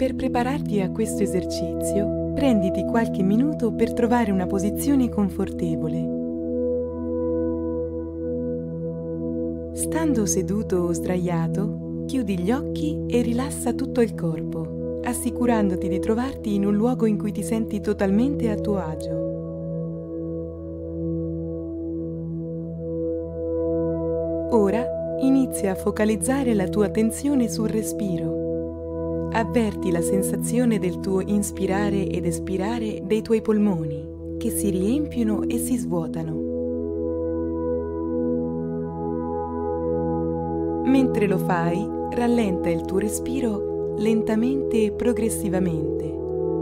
Per prepararti a questo esercizio, prenditi qualche minuto per trovare una posizione confortevole. Stando seduto o sdraiato, chiudi gli occhi e rilassa tutto il corpo, assicurandoti di trovarti in un luogo in cui ti senti totalmente a tuo agio. Ora inizia a focalizzare la tua attenzione sul respiro. Avverti la sensazione del tuo inspirare ed espirare dei tuoi polmoni, che si riempiono e si svuotano. Mentre lo fai, rallenta il tuo respiro lentamente e progressivamente,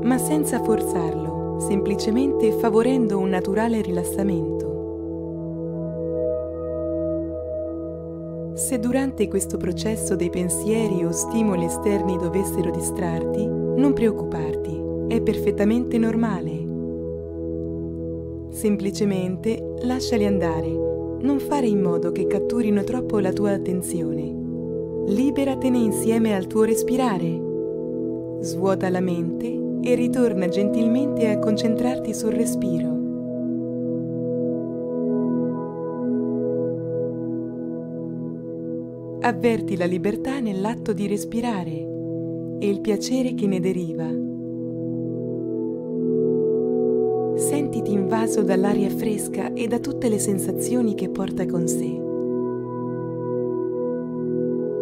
ma senza forzarlo, semplicemente favorendo un naturale rilassamento. Se durante questo processo dei pensieri o stimoli esterni dovessero distrarti, non preoccuparti, è perfettamente normale. Semplicemente lasciali andare non fare in modo che catturino troppo la tua attenzione. Liberatene insieme al tuo respirare. Svuota la mente e ritorna gentilmente a concentrarti sul respiro. Avverti la libertà nell'atto di respirare e il piacere che ne deriva. Sentiti invaso dall'aria fresca e da tutte le sensazioni che porta con sé.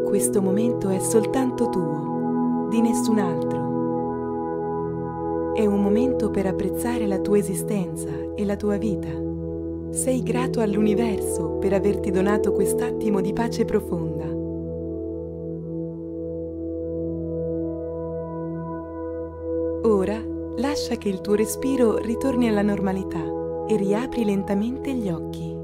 Questo momento è soltanto tuo, di nessun altro. È un momento per apprezzare la tua esistenza e la tua vita. Sei grato all'universo per averti donato quest'attimo di pace profonda. Ora Lascia che il tuo respiro ritorni alla normalità e riapri lentamente gli occhi.